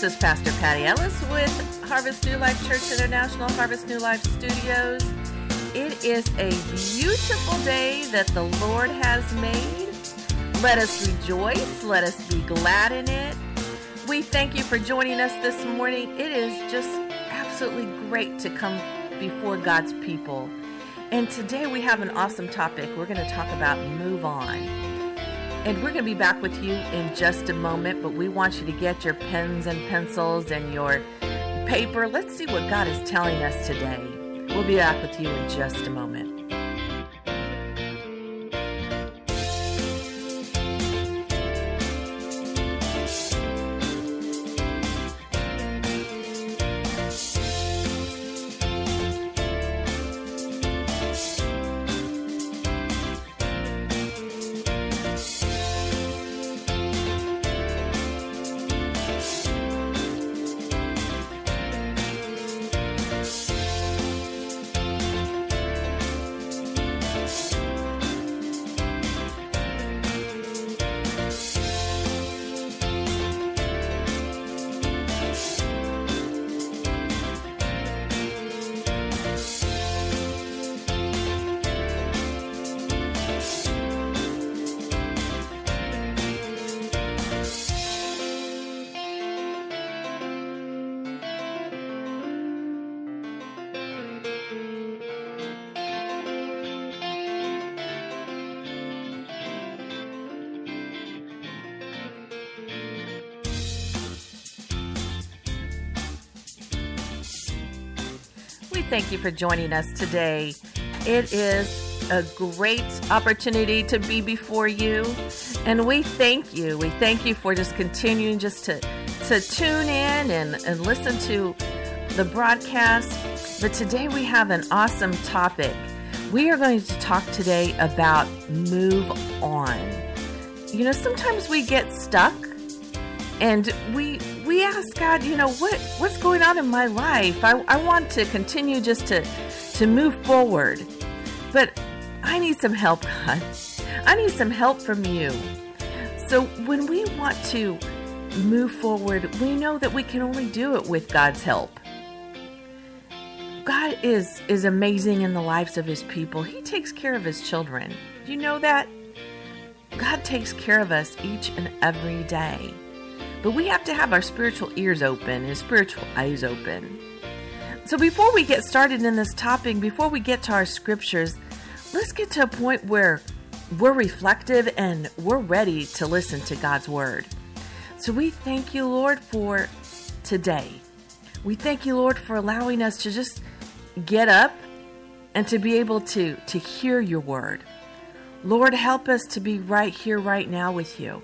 This is Pastor Patty Ellis with Harvest New Life Church International, Harvest New Life Studios. It is a beautiful day that the Lord has made. Let us rejoice. Let us be glad in it. We thank you for joining us this morning. It is just absolutely great to come before God's people. And today we have an awesome topic. We're going to talk about move on. And we're going to be back with you in just a moment, but we want you to get your pens and pencils and your paper. Let's see what God is telling us today. We'll be back with you in just a moment. Thank you for joining us today. It is a great opportunity to be before you, and we thank you. We thank you for just continuing just to to tune in and, and listen to the broadcast. But today we have an awesome topic. We are going to talk today about move on. You know, sometimes we get stuck and we we ask God, you know, what what's going on in my life? I, I want to continue just to to move forward. But I need some help, God. I need some help from you. So when we want to move forward, we know that we can only do it with God's help. God is is amazing in the lives of his people. He takes care of his children. You know that? God takes care of us each and every day. But we have to have our spiritual ears open and spiritual eyes open. So before we get started in this topic, before we get to our scriptures, let's get to a point where we're reflective and we're ready to listen to God's word. So we thank you, Lord, for today. We thank you, Lord, for allowing us to just get up and to be able to, to hear your word. Lord, help us to be right here, right now with you.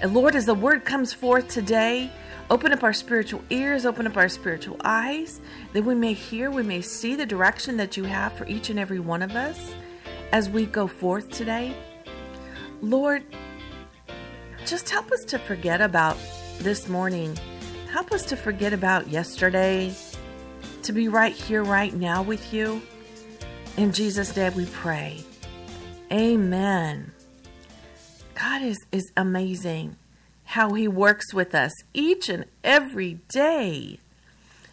And Lord, as the word comes forth today, open up our spiritual ears, open up our spiritual eyes, that we may hear, we may see the direction that you have for each and every one of us as we go forth today. Lord, just help us to forget about this morning. Help us to forget about yesterday, to be right here, right now with you. In Jesus' name we pray. Amen. God is, is amazing how He works with us each and every day.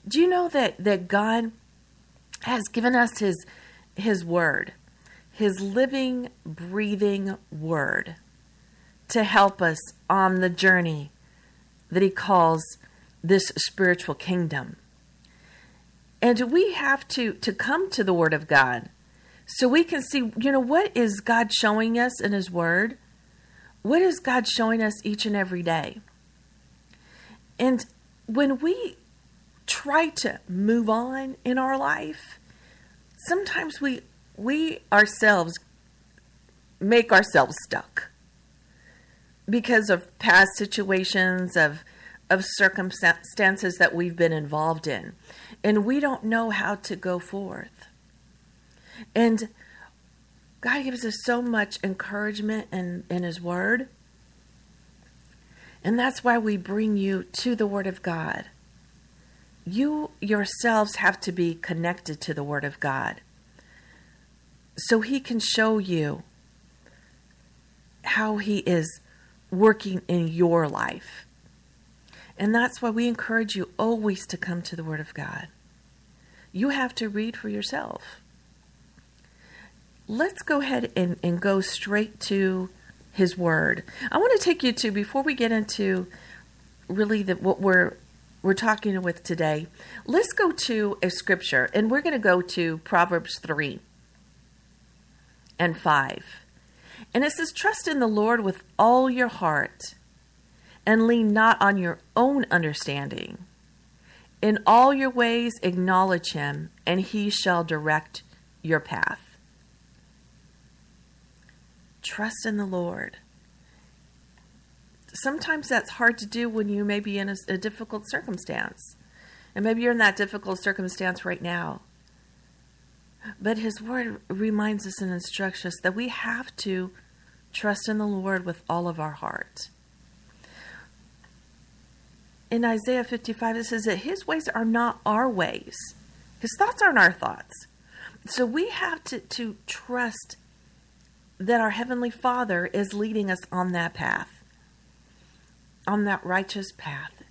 Do you know that, that God has given us His, His Word, His living, breathing Word, to help us on the journey that He calls this spiritual kingdom? And we have to, to come to the Word of God so we can see, you know, what is God showing us in His Word? What is God showing us each and every day? And when we try to move on in our life, sometimes we we ourselves make ourselves stuck because of past situations of of circumstances that we've been involved in and we don't know how to go forth and God gives us so much encouragement in, in His Word. And that's why we bring you to the Word of God. You yourselves have to be connected to the Word of God so He can show you how He is working in your life. And that's why we encourage you always to come to the Word of God. You have to read for yourself let's go ahead and, and go straight to his word. I want to take you to before we get into really the, what we're we're talking with today. Let's go to a scripture, and we're going to go to Proverbs three and five, and it says, "Trust in the Lord with all your heart, and lean not on your own understanding." In all your ways acknowledge him, and he shall direct your path. Trust in the Lord. Sometimes that's hard to do when you may be in a, a difficult circumstance. And maybe you're in that difficult circumstance right now. But His Word reminds us and instructs us that we have to trust in the Lord with all of our heart. In Isaiah 55, it says that His ways are not our ways, His thoughts aren't our thoughts. So we have to, to trust that our Heavenly Father is leading us on that path, on that righteous path,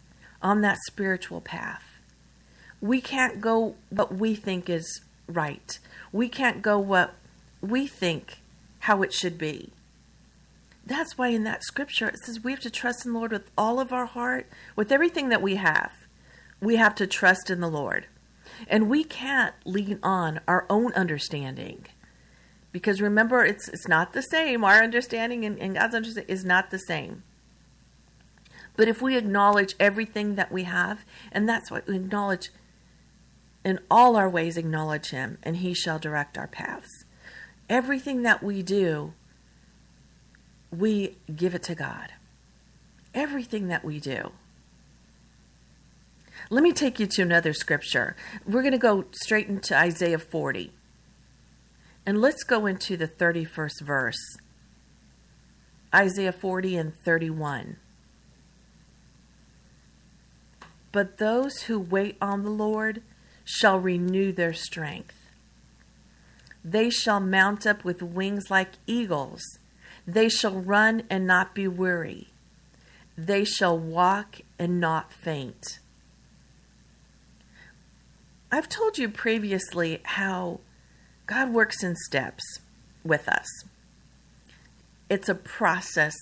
on that spiritual path. We can't go what we think is right. We can't go what we think how it should be. That's why in that scripture it says we have to trust in the Lord with all of our heart, with everything that we have. We have to trust in the Lord. And we can't lean on our own understanding because remember it's it's not the same. Our understanding and, and god's understanding is not the same. But if we acknowledge everything that we have and that's what we acknowledge in all our ways acknowledge him and he shall direct our paths. Everything that we do we give it to god. Everything that we do. Let me take you to another scripture. We're going to go straight into isaiah 40 and let's go into the 31st verse Isaiah 40 and 31. But those who wait on the Lord shall renew their strength. They shall mount up with wings like eagles. They shall run and not be weary. They shall walk and not faint. I've told you previously how God works in steps with us. It's a process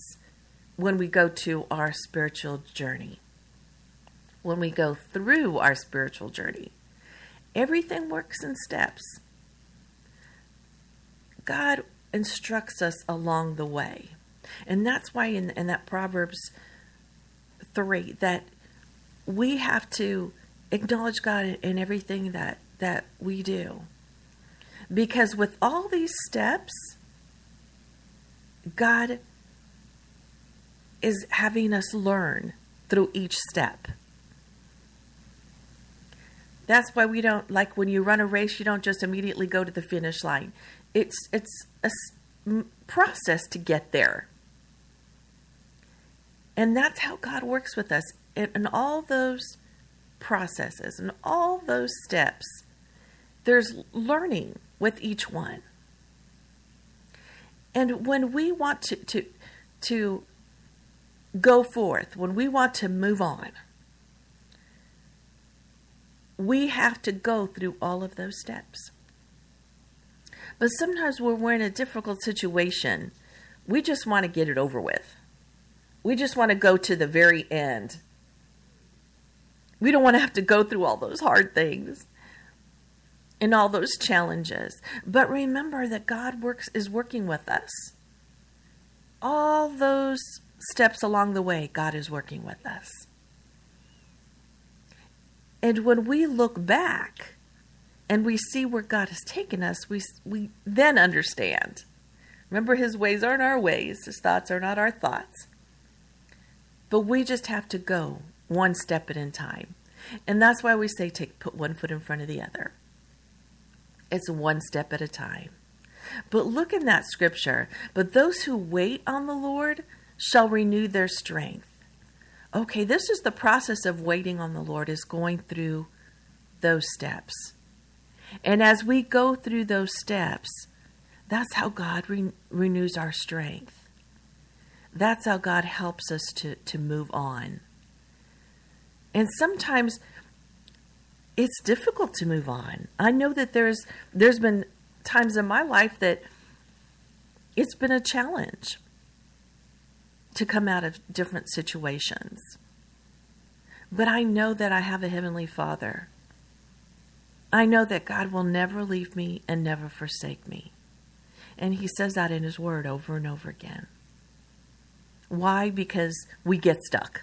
when we go to our spiritual journey. When we go through our spiritual journey, everything works in steps. God instructs us along the way. And that's why in, in that Proverbs 3 that we have to acknowledge God in everything that, that we do. Because with all these steps, God is having us learn through each step. That's why we don't like when you run a race, you don't just immediately go to the finish line. It's it's a process to get there. And that's how God works with us. In all those processes and all those steps, there's learning with each one. And when we want to, to, to go forth, when we want to move on, we have to go through all of those steps. But sometimes when we're in a difficult situation, we just want to get it over with. We just want to go to the very end. We don't want to have to go through all those hard things and all those challenges. But remember that God works is working with us. All those steps along the way, God is working with us. And when we look back and we see where God has taken us, we, we then understand. Remember, His ways aren't our ways, His thoughts are not our thoughts. But we just have to go one step at a time. And that's why we say take put one foot in front of the other. It's one step at a time. But look in that scripture. But those who wait on the Lord shall renew their strength. Okay, this is the process of waiting on the Lord, is going through those steps. And as we go through those steps, that's how God re- renews our strength. That's how God helps us to, to move on. And sometimes it's difficult to move on. I know that there's there's been times in my life that it's been a challenge to come out of different situations. But I know that I have a heavenly Father. I know that God will never leave me and never forsake me. And he says that in his word over and over again. Why? Because we get stuck.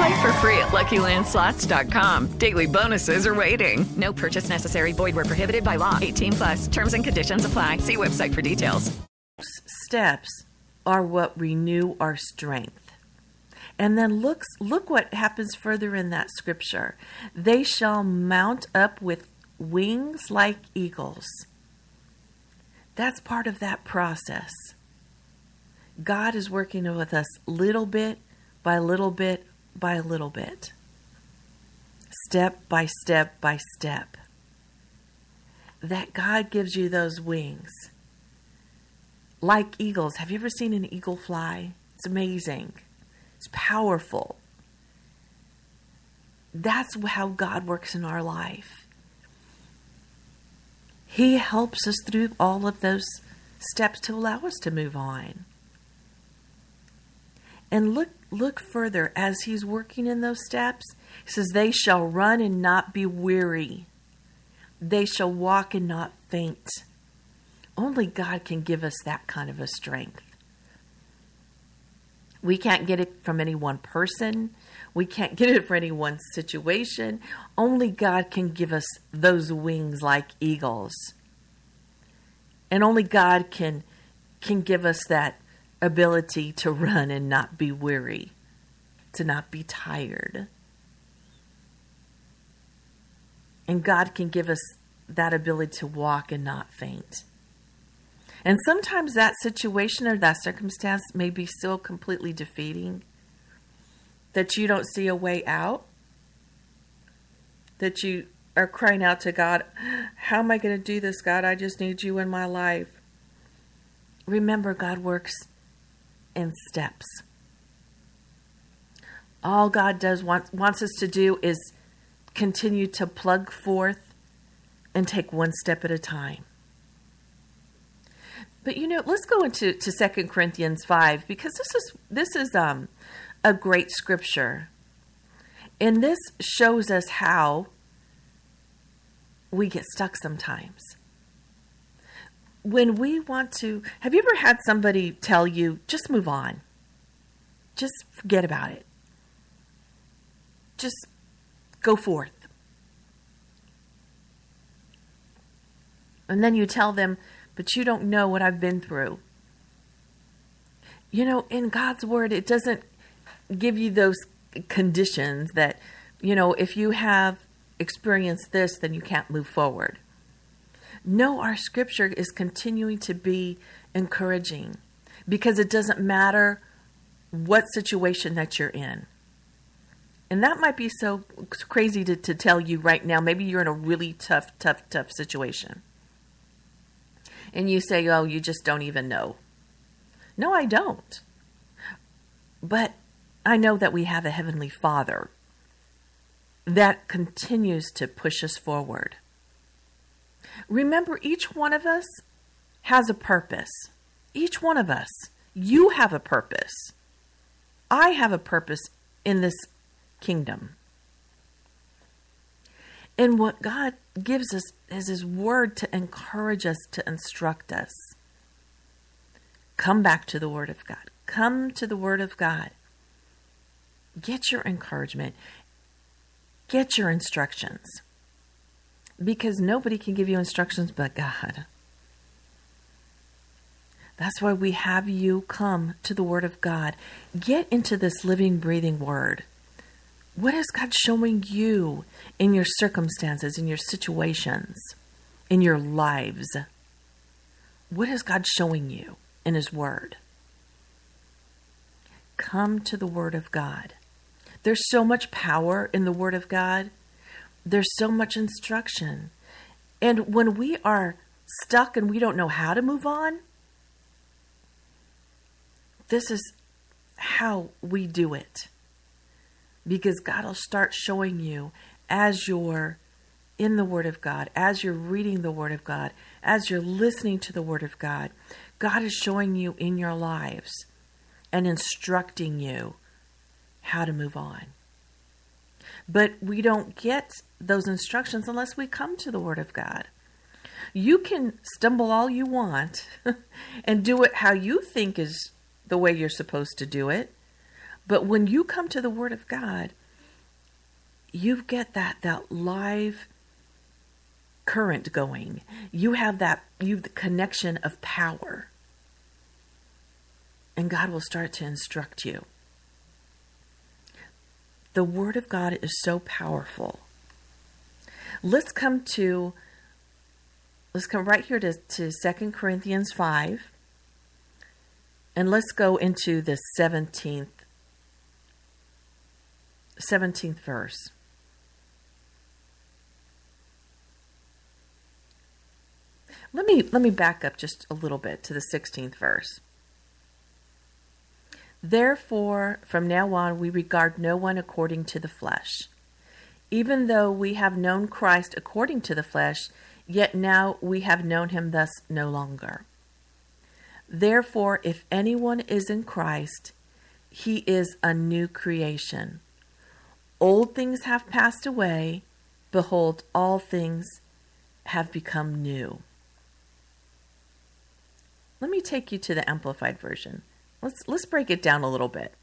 Play for free at LuckyLandSlots.com. Daily bonuses are waiting. No purchase necessary. Void were prohibited by law. 18 plus. Terms and conditions apply. See website for details. Steps are what renew our strength. And then look, look what happens further in that scripture. They shall mount up with wings like eagles. That's part of that process. God is working with us little bit by little bit by a little bit, step by step by step. That God gives you those wings. Like eagles. Have you ever seen an eagle fly? It's amazing, it's powerful. That's how God works in our life. He helps us through all of those steps to allow us to move on. And look look further as he's working in those steps. He says, They shall run and not be weary. They shall walk and not faint. Only God can give us that kind of a strength. We can't get it from any one person. We can't get it from any one situation. Only God can give us those wings like eagles. And only God can can give us that ability to run and not be weary, to not be tired. And God can give us that ability to walk and not faint. And sometimes that situation or that circumstance may be so completely defeating that you don't see a way out, that you are crying out to God, How am I going to do this, God? I just need you in my life. Remember, God works steps. All God does want, wants us to do is continue to plug forth and take one step at a time. But you know, let's go into to Second Corinthians five because this is this is um a great scripture, and this shows us how we get stuck sometimes. When we want to, have you ever had somebody tell you, just move on? Just forget about it. Just go forth. And then you tell them, but you don't know what I've been through. You know, in God's word, it doesn't give you those conditions that, you know, if you have experienced this, then you can't move forward. No, our scripture is continuing to be encouraging because it doesn't matter what situation that you're in. And that might be so crazy to, to tell you right now. Maybe you're in a really tough, tough, tough situation. And you say, oh, you just don't even know. No, I don't. But I know that we have a Heavenly Father that continues to push us forward. Remember, each one of us has a purpose. Each one of us. You have a purpose. I have a purpose in this kingdom. And what God gives us is His Word to encourage us, to instruct us. Come back to the Word of God. Come to the Word of God. Get your encouragement. Get your instructions. Because nobody can give you instructions but God. That's why we have you come to the Word of God. Get into this living, breathing Word. What is God showing you in your circumstances, in your situations, in your lives? What is God showing you in His Word? Come to the Word of God. There's so much power in the Word of God, there's so much instruction. And when we are stuck and we don't know how to move on, this is how we do it. Because God will start showing you as you're in the Word of God, as you're reading the Word of God, as you're listening to the Word of God, God is showing you in your lives and instructing you how to move on. But we don't get those instructions unless we come to the Word of God. You can stumble all you want and do it how you think is the way you're supposed to do it. But when you come to the Word of God, you get that that live current going. You have that you the connection of power. And God will start to instruct you. The Word of God is so powerful. Let's come to let's come right here to, to 2 Corinthians 5. And let's go into the 17th 17th verse. Let me let me back up just a little bit to the 16th verse. Therefore, from now on we regard no one according to the flesh. Even though we have known Christ according to the flesh, yet now we have known him thus no longer. Therefore, if anyone is in Christ, he is a new creation. Old things have passed away. Behold, all things have become new. Let me take you to the Amplified Version. Let's, let's break it down a little bit.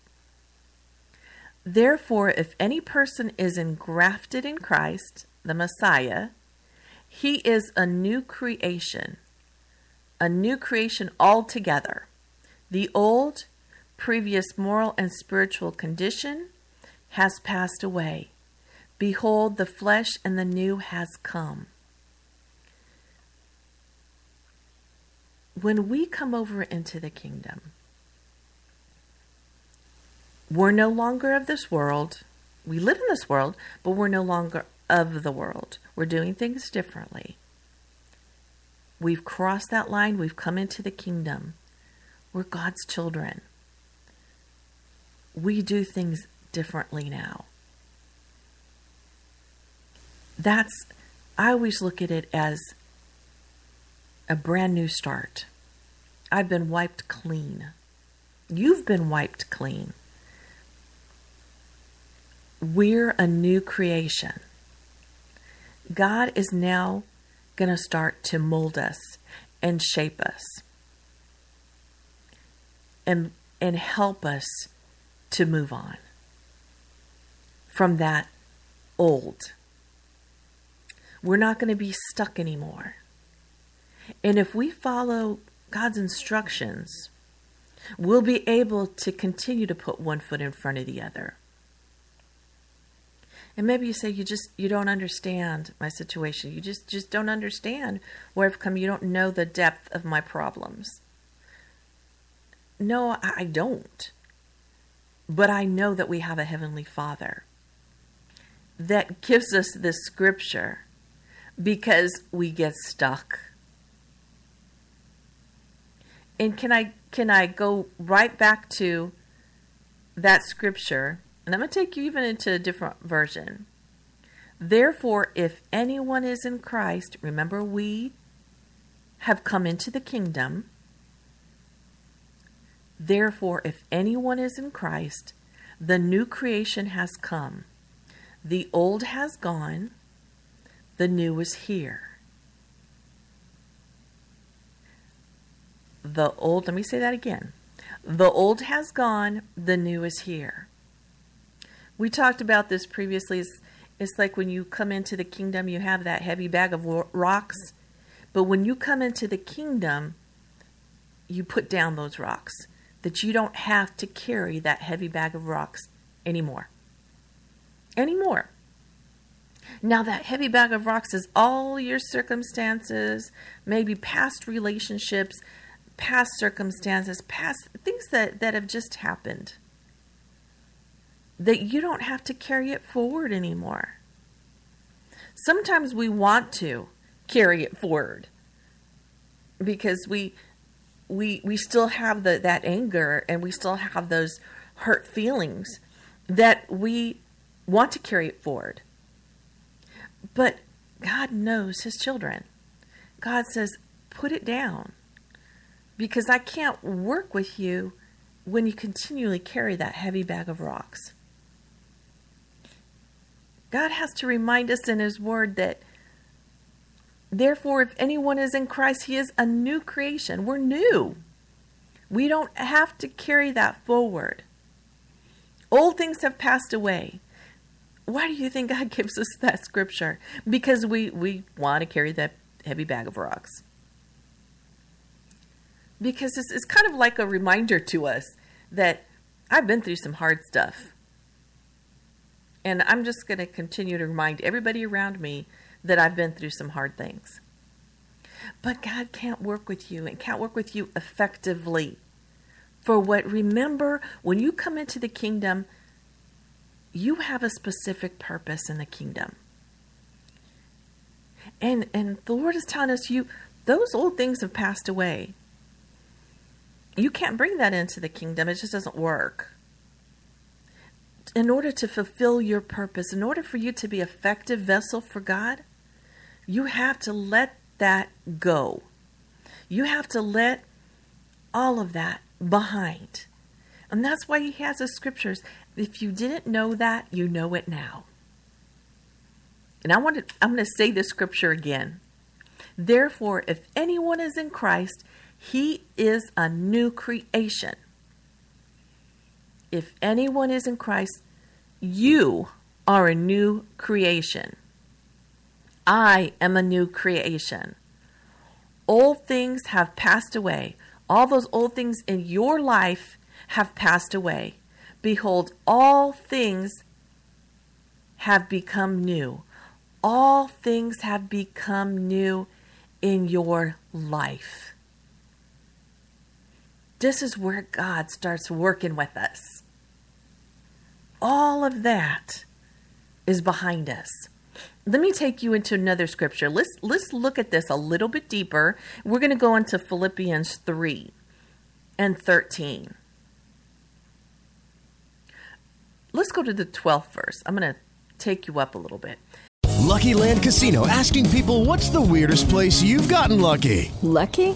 Therefore, if any person is engrafted in Christ, the Messiah, he is a new creation a new creation altogether. The old, previous moral and spiritual condition has passed away. Behold, the flesh and the new has come. When we come over into the kingdom, we're no longer of this world. We live in this world, but we're no longer of the world. We're doing things differently. We've crossed that line. We've come into the kingdom. We're God's children. We do things differently now. That's, I always look at it as a brand new start. I've been wiped clean. You've been wiped clean. We're a new creation. God is now going to start to mold us and shape us and and help us to move on from that old. We're not going to be stuck anymore. And if we follow God's instructions, we'll be able to continue to put one foot in front of the other. And maybe you say you just you don't understand my situation. You just just don't understand where I've come. You don't know the depth of my problems. No, I don't. But I know that we have a heavenly Father that gives us this scripture because we get stuck. And can I can I go right back to that scripture? And I'm going to take you even into a different version. Therefore, if anyone is in Christ, remember we have come into the kingdom. Therefore, if anyone is in Christ, the new creation has come. The old has gone, the new is here. The old, let me say that again. The old has gone, the new is here. We talked about this previously. It's, it's like when you come into the kingdom, you have that heavy bag of rocks. But when you come into the kingdom, you put down those rocks, that you don't have to carry that heavy bag of rocks anymore. Anymore. Now, that heavy bag of rocks is all your circumstances, maybe past relationships, past circumstances, past things that, that have just happened. That you don't have to carry it forward anymore. Sometimes we want to carry it forward because we we we still have the that anger and we still have those hurt feelings that we want to carry it forward. But God knows his children. God says, put it down because I can't work with you when you continually carry that heavy bag of rocks. God has to remind us in His Word that, therefore, if anyone is in Christ, he is a new creation. We're new. We don't have to carry that forward. Old things have passed away. Why do you think God gives us that scripture? Because we, we want to carry that heavy bag of rocks because it's, it's kind of like a reminder to us that I've been through some hard stuff. And I'm just going to continue to remind everybody around me that I've been through some hard things. But God can't work with you and can't work with you effectively. For what, remember, when you come into the kingdom, you have a specific purpose in the kingdom. And and the Lord is telling us you those old things have passed away you can't bring that into the kingdom. It just doesn't work. In order to fulfill your purpose, in order for you to be effective vessel for God, you have to let that go. You have to let all of that behind. And that's why he has the scriptures. If you didn't know that, you know it now. And I want to I'm going to say this scripture again. Therefore, if anyone is in Christ, he is a new creation. If anyone is in Christ, you are a new creation. I am a new creation. Old things have passed away. All those old things in your life have passed away. Behold, all things have become new. All things have become new in your life. This is where God starts working with us. All of that is behind us. Let me take you into another scripture. Let's let's look at this a little bit deeper. We're going to go into Philippians 3 and 13. Let's go to the 12th verse. I'm going to take you up a little bit. Lucky Land Casino asking people what's the weirdest place you've gotten lucky? Lucky?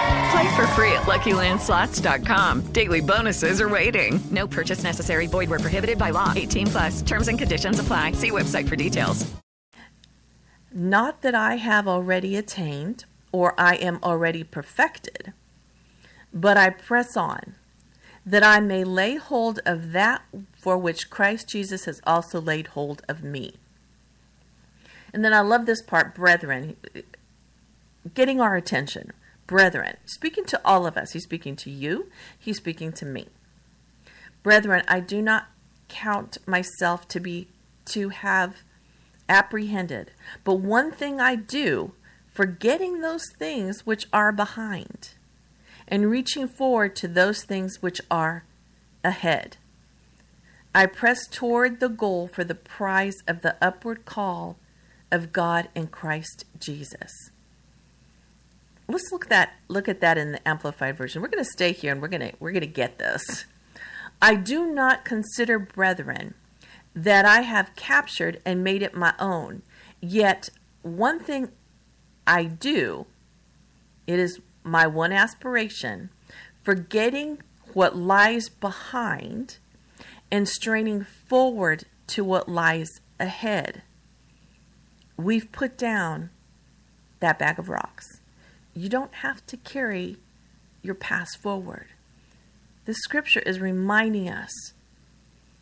Play for free at LuckyLandSlots.com. Daily bonuses are waiting. No purchase necessary. Void where prohibited by law. 18 plus. Terms and conditions apply. See website for details. Not that I have already attained or I am already perfected, but I press on, that I may lay hold of that for which Christ Jesus has also laid hold of me. And then I love this part, brethren, getting our attention. Brethren, speaking to all of us. He's speaking to you, he's speaking to me. Brethren, I do not count myself to be to have apprehended. But one thing I do, forgetting those things which are behind, and reaching forward to those things which are ahead. I press toward the goal for the prize of the upward call of God in Christ Jesus. Let's look that look at that in the amplified version. We're going to stay here and we're going to we're going to get this. I do not consider brethren that I have captured and made it my own. Yet one thing I do, it is my one aspiration, forgetting what lies behind and straining forward to what lies ahead. We've put down that bag of rocks. You don't have to carry your past forward. The scripture is reminding us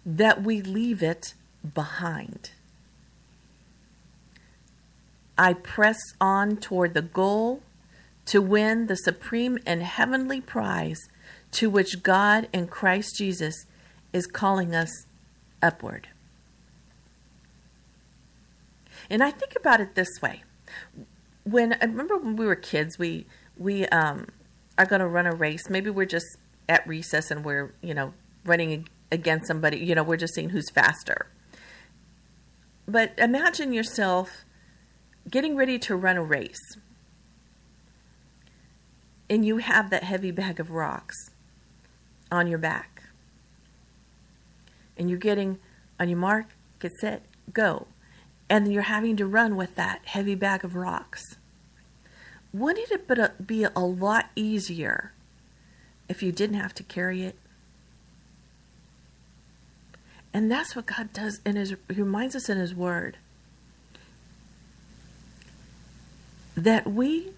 that we leave it behind. I press on toward the goal to win the supreme and heavenly prize to which God in Christ Jesus is calling us upward. And I think about it this way. When I remember when we were kids, we we um, are going to run a race. Maybe we're just at recess and we're you know running against somebody. You know, we're just seeing who's faster. But imagine yourself getting ready to run a race, and you have that heavy bag of rocks on your back, and you're getting on your mark, get set, go and you're having to run with that heavy bag of rocks. Wouldn't it be a lot easier if you didn't have to carry it? And that's what God does in his he reminds us in his word that we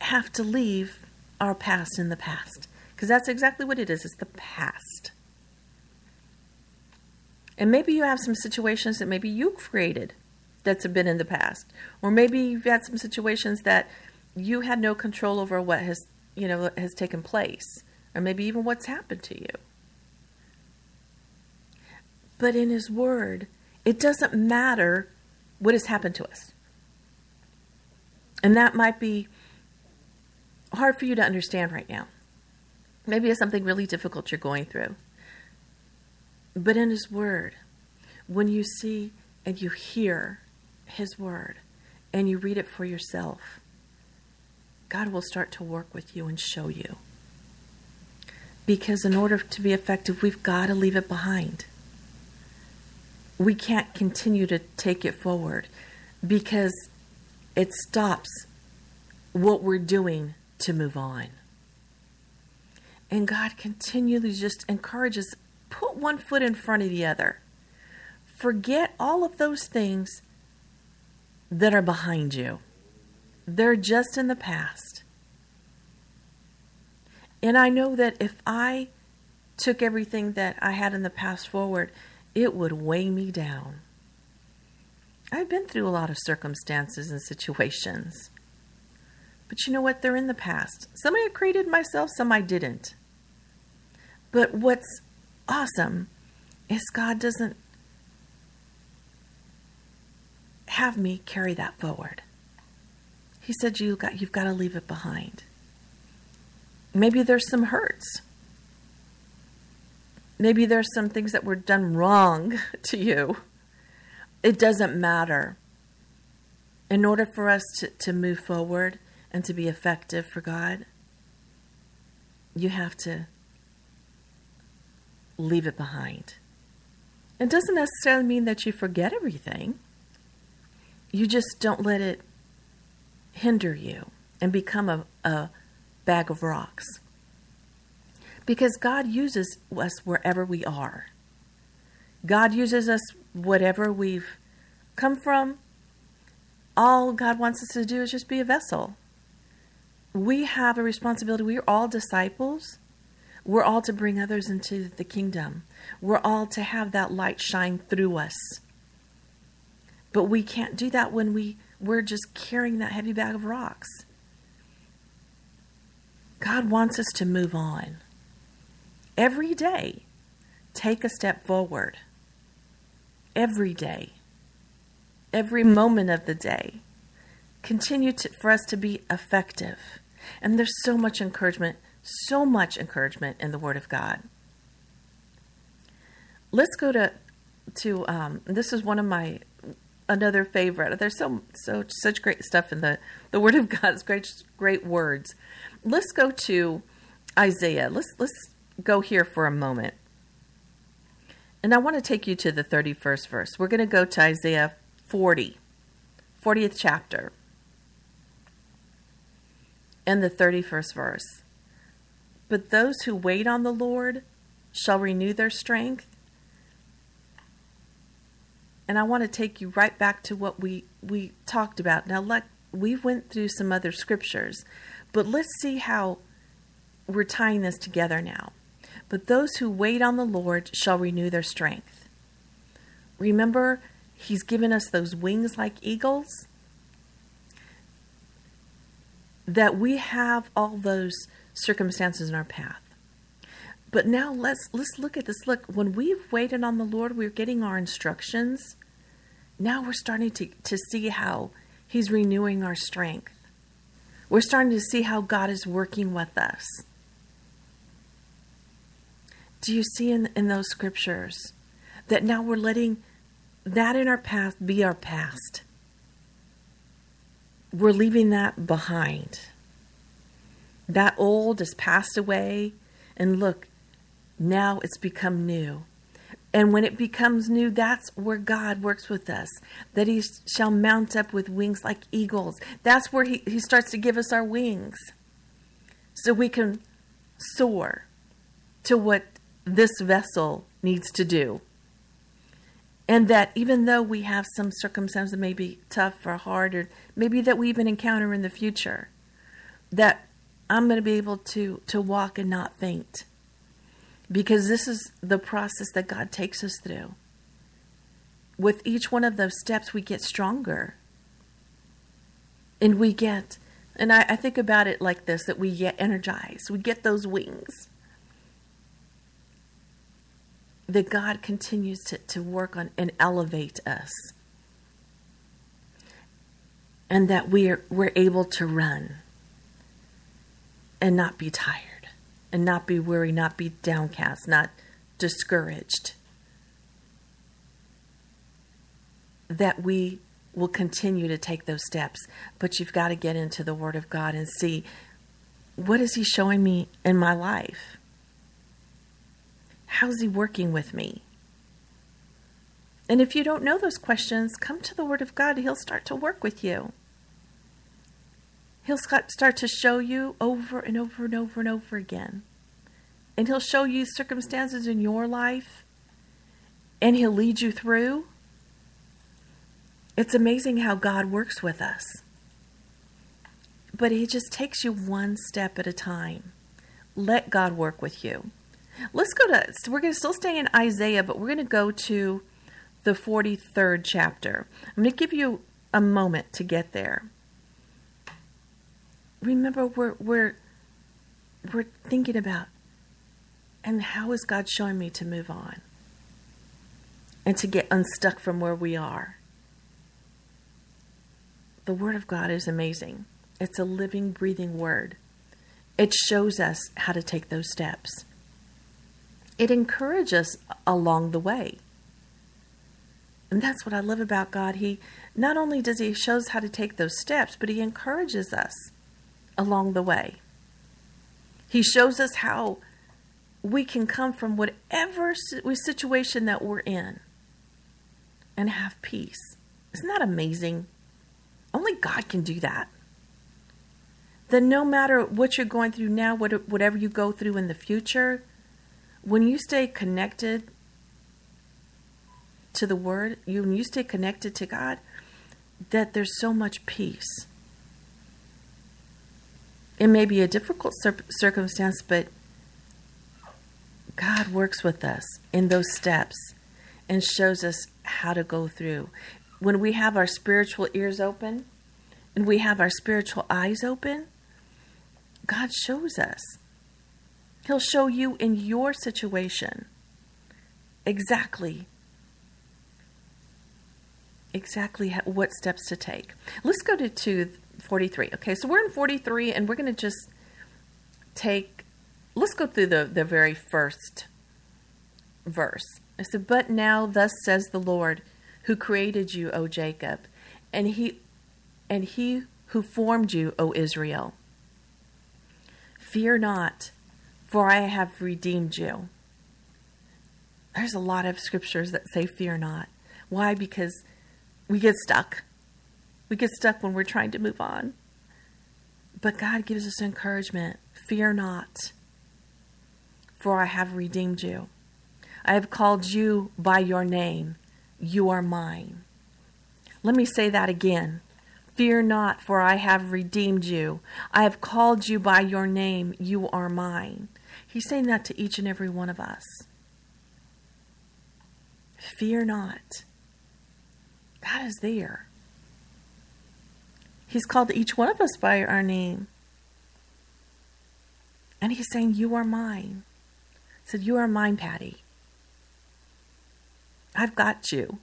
have to leave our past in the past because that's exactly what it is it's the past and maybe you have some situations that maybe you created that's been in the past. Or maybe you've had some situations that you had no control over what has, you know, has taken place, or maybe even what's happened to you. But in his word, it doesn't matter what has happened to us. And that might be hard for you to understand right now. Maybe it's something really difficult you're going through. But in his word, when you see and you hear his Word and you read it for yourself, God will start to work with you and show you. Because in order to be effective, we've got to leave it behind. We can't continue to take it forward because it stops what we're doing to move on. And God continually just encourages put one foot in front of the other. Forget all of those things that are behind you. They're just in the past. And I know that if I took everything that I had in the past forward, it would weigh me down. I've been through a lot of circumstances and situations. But you know what? They're in the past. Some I created myself, some I didn't. But what's awesome is God doesn't have me carry that forward. He said you got you've got to leave it behind. Maybe there's some hurts. Maybe there's some things that were done wrong to you. It doesn't matter. In order for us to, to move forward and to be effective for God, you have to leave it behind. It doesn't necessarily mean that you forget everything. You just don't let it hinder you and become a, a bag of rocks. Because God uses us wherever we are. God uses us whatever we've come from. All God wants us to do is just be a vessel. We have a responsibility. We are all disciples. We're all to bring others into the kingdom. We're all to have that light shine through us. But we can't do that when we, we're just carrying that heavy bag of rocks. God wants us to move on. Every day, take a step forward. Every day. Every moment of the day. Continue to, for us to be effective. And there's so much encouragement, so much encouragement in the Word of God. Let's go to to um, this is one of my another favorite. There's so so such great stuff in the the Word of God. It's great great words. Let's go to Isaiah. Let's let's go here for a moment. And I want to take you to the 31st verse. We're going to go to Isaiah 40, 40th chapter, and the 31st verse. But those who wait on the Lord shall renew their strength. And I want to take you right back to what we, we talked about. Now, let, we went through some other scriptures, but let's see how we're tying this together now. But those who wait on the Lord shall renew their strength. Remember, He's given us those wings like eagles. That we have all those circumstances in our path. But now let's let's look at this. Look, when we've waited on the Lord, we're getting our instructions. Now we're starting to, to see how He's renewing our strength. We're starting to see how God is working with us. Do you see in, in those scriptures that now we're letting that in our past be our past? We're leaving that behind. That old has passed away, and look, now it's become new. And when it becomes new, that's where God works with us. That He shall mount up with wings like eagles. That's where He, he starts to give us our wings so we can soar to what this vessel needs to do. And that even though we have some circumstances that may be tough or hard, or maybe that we even encounter in the future, that I'm going to be able to, to walk and not faint. Because this is the process that God takes us through. With each one of those steps, we get stronger. And we get, and I, I think about it like this that we get energized, we get those wings that God continues to, to work on and elevate us. And that we're, we're able to run and not be tired, and not be weary, not be downcast, not discouraged. That we will continue to take those steps, but you've got to get into the Word of God and see what is He showing me in my life? How's He working with me? And if you don't know those questions, come to the Word of God. He'll start to work with you. He'll start to show you over and over and over and over again. And He'll show you circumstances in your life, and He'll lead you through. It's amazing how God works with us. But He just takes you one step at a time. Let God work with you. Let's go to, we're going to still stay in Isaiah, but we're going to go to the 43rd chapter. I'm going to give you a moment to get there. Remember we're we're we're thinking about and how is God showing me to move on and to get unstuck from where we are. The Word of God is amazing. It's a living, breathing Word. It shows us how to take those steps. It encourages us along the way. And that's what I love about God. He not only does he shows how to take those steps, but he encourages us along the way. He shows us how we can come from whatever situation that we're in and have peace. Isn't that amazing? Only God can do that. Then, no matter what you're going through now, whatever you go through in the future, when you stay connected to the Word, you, when you stay connected to God, that there's so much peace. It may be a difficult cir- circumstance, but God works with us in those steps and shows us how to go through. When we have our spiritual ears open and we have our spiritual eyes open, God shows us. He'll show you in your situation exactly exactly what steps to take. Let's go to, to 43. Okay, so we're in 43 and we're going to just take, let's go through the, the very first verse. I said, But now, thus says the Lord, who created you, O Jacob, and he, and he who formed you, O Israel. Fear not, for I have redeemed you. There's a lot of scriptures that say, Fear not. Why? Because we get stuck. We get stuck when we're trying to move on. But God gives us encouragement fear not, for I have redeemed you. I have called you by your name. You are mine. Let me say that again. Fear not, for I have redeemed you. I have called you by your name. You are mine. He's saying that to each and every one of us. Fear not. God is there. He's called each one of us by our name. And he's saying, You are mine. He said, You are mine, Patty. I've got you.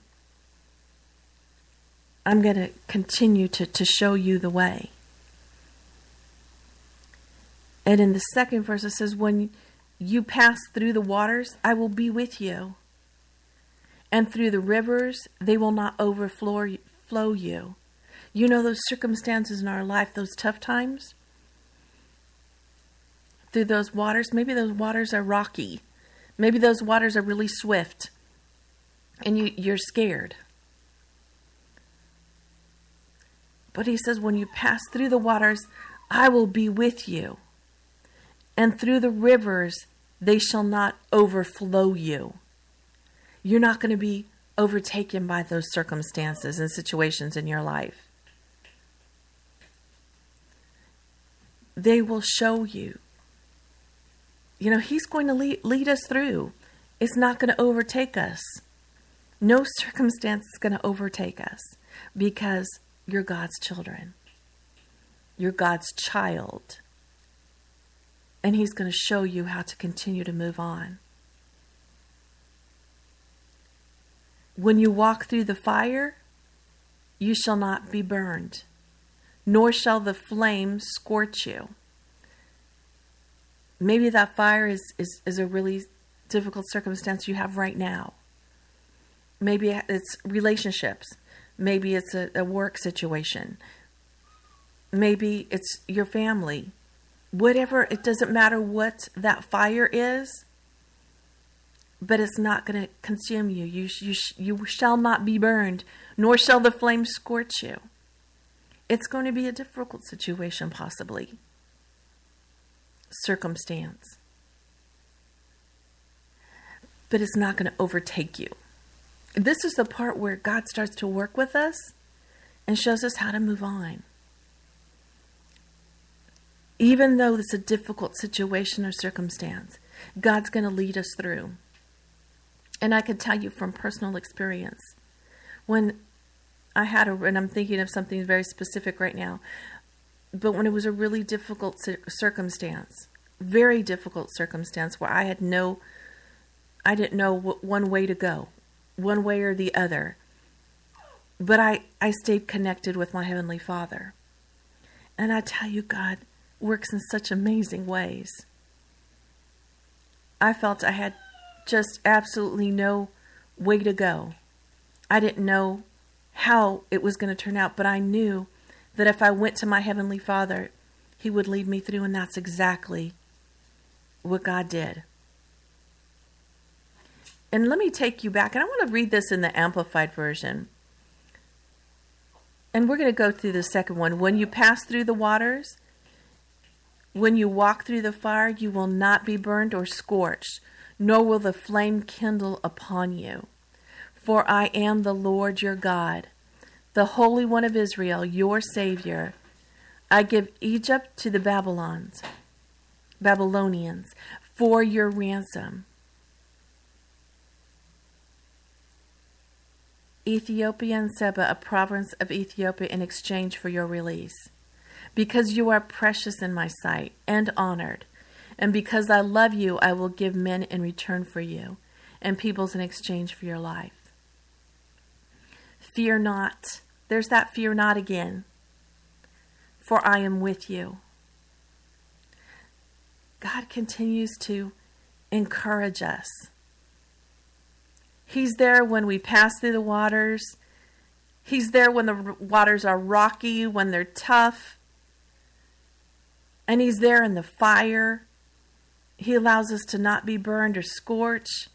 I'm going to continue to, to show you the way. And in the second verse, it says, When you pass through the waters, I will be with you and through the rivers they will not overflow you. You know those circumstances in our life, those tough times? Through those waters, maybe those waters are rocky. Maybe those waters are really swift. And you, you're scared. But he says, when you pass through the waters, I will be with you. And through the rivers, they shall not overflow you. You're not going to be overtaken by those circumstances and situations in your life. They will show you. You know, He's going to lead, lead us through. It's not going to overtake us. No circumstance is going to overtake us because you're God's children. You're God's child. And He's going to show you how to continue to move on. When you walk through the fire, you shall not be burned, nor shall the flame scorch you. Maybe that fire is, is, is a really difficult circumstance you have right now. Maybe it's relationships. Maybe it's a, a work situation. Maybe it's your family. Whatever, it doesn't matter what that fire is but it's not going to consume you. You, you, you shall not be burned, nor shall the flame scorch you. It's going to be a difficult situation, possibly. Circumstance. But it's not going to overtake you. This is the part where God starts to work with us and shows us how to move on. Even though it's a difficult situation or circumstance, God's going to lead us through. And I can tell you from personal experience, when I had a, and I'm thinking of something very specific right now. but when it was a really difficult circumstance, very difficult circumstance where I had no, I didn't know one way to go, one way or the other. But I, I stayed connected with my Heavenly Father. And I tell you, God works in such amazing ways. I felt I had just absolutely no way to go. I didn't know how it was going to turn out, but I knew that if I went to my Heavenly Father, He would lead me through, and that's exactly what God did. And let me take you back, and I want to read this in the Amplified Version. And we're going to go through the second one. When you pass through the waters, when you walk through the fire, you will not be burned or scorched, nor will the flame kindle upon you. For I am the Lord your God, the Holy One of Israel, your Savior. I give Egypt to the Babylons, Babylonians for your ransom. Ethiopia and Seba, a province of Ethiopia, in exchange for your release. Because you are precious in my sight and honored, and because I love you, I will give men in return for you, and peoples in exchange for your life. Fear not. There's that fear not again. For I am with you. God continues to encourage us. He's there when we pass through the waters. He's there when the waters are rocky, when they're tough. And He's there in the fire. He allows us to not be burned or scorched.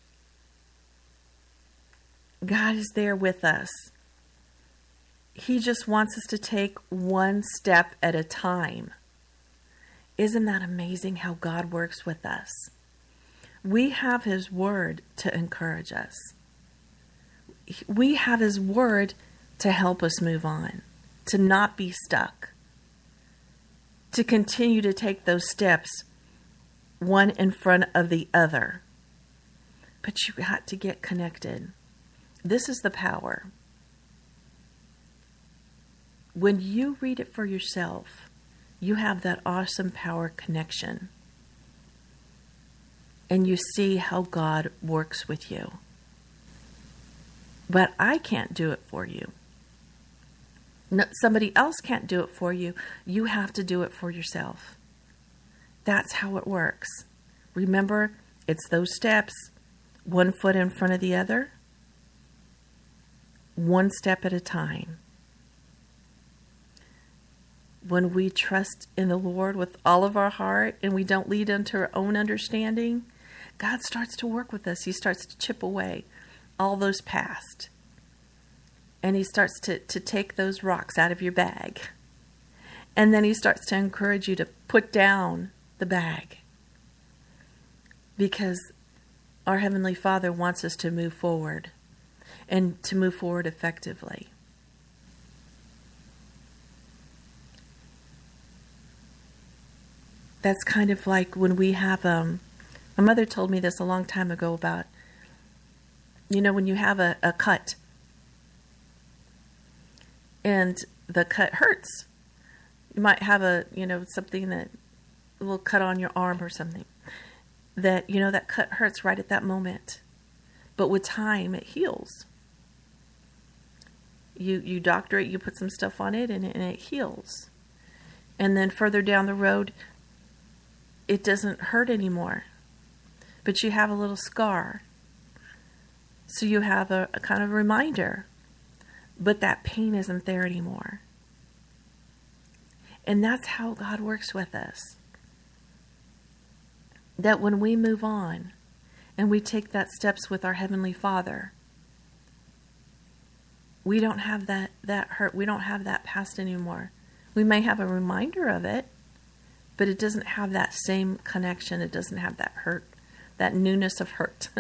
God is there with us. He just wants us to take one step at a time. Isn't that amazing how God works with us? We have His Word to encourage us. We have His Word to help us move on, to not be stuck, to continue to take those steps one in front of the other. But you got to get connected. This is the power. When you read it for yourself, you have that awesome power connection. And you see how God works with you. But I can't do it for you. No, somebody else can't do it for you. You have to do it for yourself. That's how it works. Remember, it's those steps one foot in front of the other, one step at a time when we trust in the Lord with all of our heart and we don't lead unto our own understanding, God starts to work with us. He starts to chip away all those past. And He starts to, to take those rocks out of your bag. And then He starts to encourage you to put down the bag. Because our Heavenly Father wants us to move forward and to move forward effectively. That's kind of like when we have um my mother told me this a long time ago about you know when you have a, a cut and the cut hurts you might have a you know something that a little cut on your arm or something that you know that cut hurts right at that moment. But with time it heals. You you doctor it you put some stuff on it and, and it heals. And then further down the road it doesn't hurt anymore. But you have a little scar. So you have a, a kind of reminder. But that pain isn't there anymore. And that's how God works with us. That when we move on and we take that steps with our Heavenly Father, we don't have that, that hurt, we don't have that past anymore. We may have a reminder of it, but it doesn't have that same connection. It doesn't have that hurt, that newness of hurt.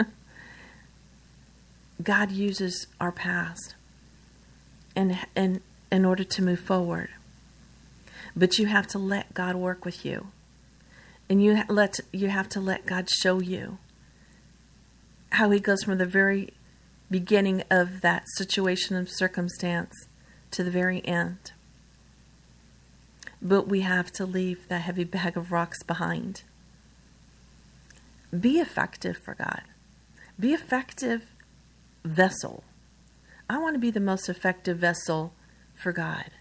God uses our past in, in, in order to move forward. But you have to let God work with you. And you, let, you have to let God show you how He goes from the very beginning of that situation and circumstance to the very end. But we have to leave that heavy bag of rocks behind. Be effective for God. Be effective vessel. I want to be the most effective vessel for God.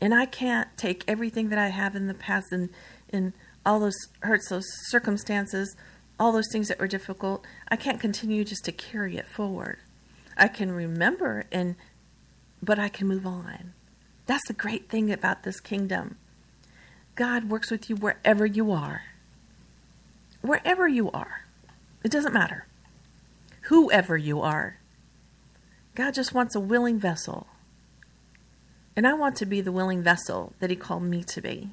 And I can't take everything that I have in the past and, and all those hurts, those circumstances, all those things that were difficult. I can't continue just to carry it forward. I can remember and but I can move on. That's the great thing about this kingdom. God works with you wherever you are. Wherever you are. It doesn't matter. Whoever you are. God just wants a willing vessel. And I want to be the willing vessel that He called me to be.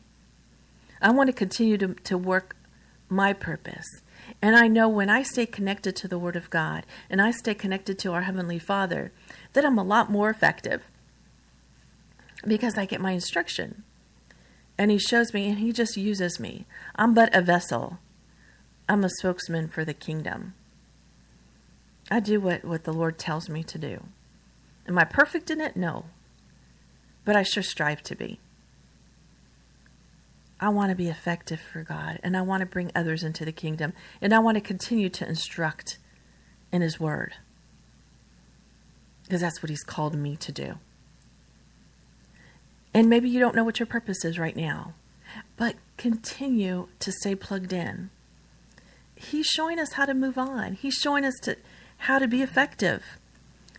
I want to continue to, to work my purpose. And I know when I stay connected to the Word of God and I stay connected to our Heavenly Father, that I'm a lot more effective because I get my instruction. And He shows me and He just uses me. I'm but a vessel, I'm a spokesman for the kingdom. I do what, what the Lord tells me to do. Am I perfect in it? No. But I sure strive to be. I want to be effective for God and I want to bring others into the kingdom and I want to continue to instruct in His Word because that's what He's called me to do. And maybe you don't know what your purpose is right now, but continue to stay plugged in. He's showing us how to move on. He's showing us to how to be effective.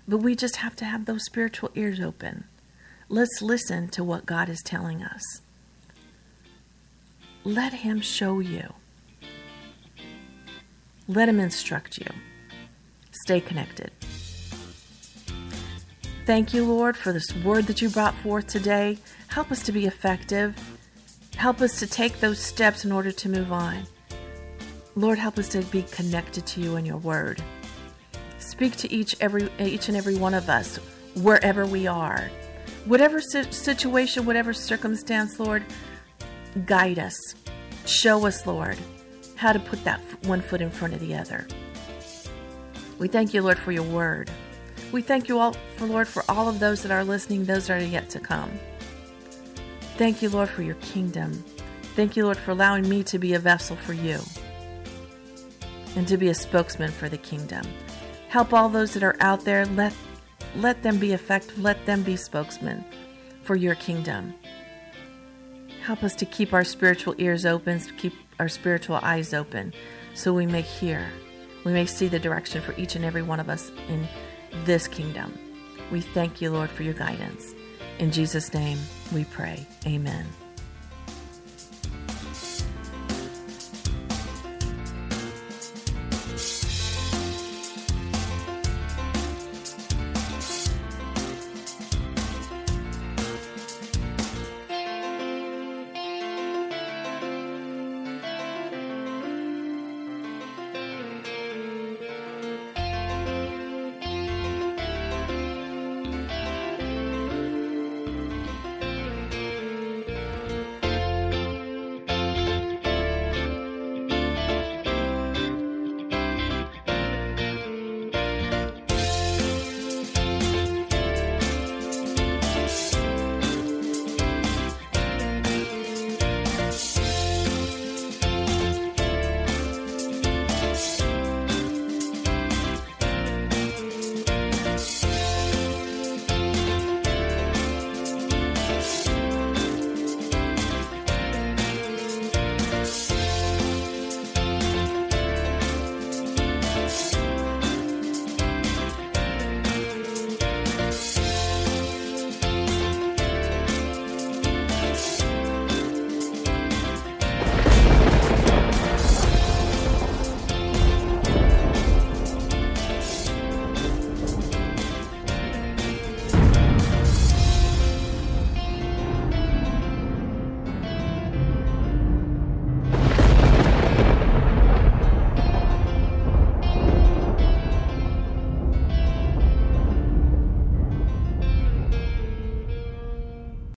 But we just have to have those spiritual ears open. Let's listen to what God is telling us. Let Him show you. Let Him instruct you. Stay connected. Thank you, Lord, for this word that you brought forth today. Help us to be effective. Help us to take those steps in order to move on. Lord, help us to be connected to you and your word. Speak to each every each and every one of us wherever we are. Whatever situation, whatever circumstance, Lord, guide us. Show us, Lord, how to put that one foot in front of the other. We thank you, Lord, for your word. We thank you all for Lord for all of those that are listening, those that are yet to come. Thank you, Lord, for your kingdom. Thank you, Lord, for allowing me to be a vessel for you and to be a spokesman for the kingdom. Help all those that are out there. Let let them be effective. Let them be spokesmen for your kingdom. Help us to keep our spiritual ears open, keep our spiritual eyes open, so we may hear, we may see the direction for each and every one of us in this kingdom. We thank you, Lord, for your guidance. In Jesus' name we pray. Amen.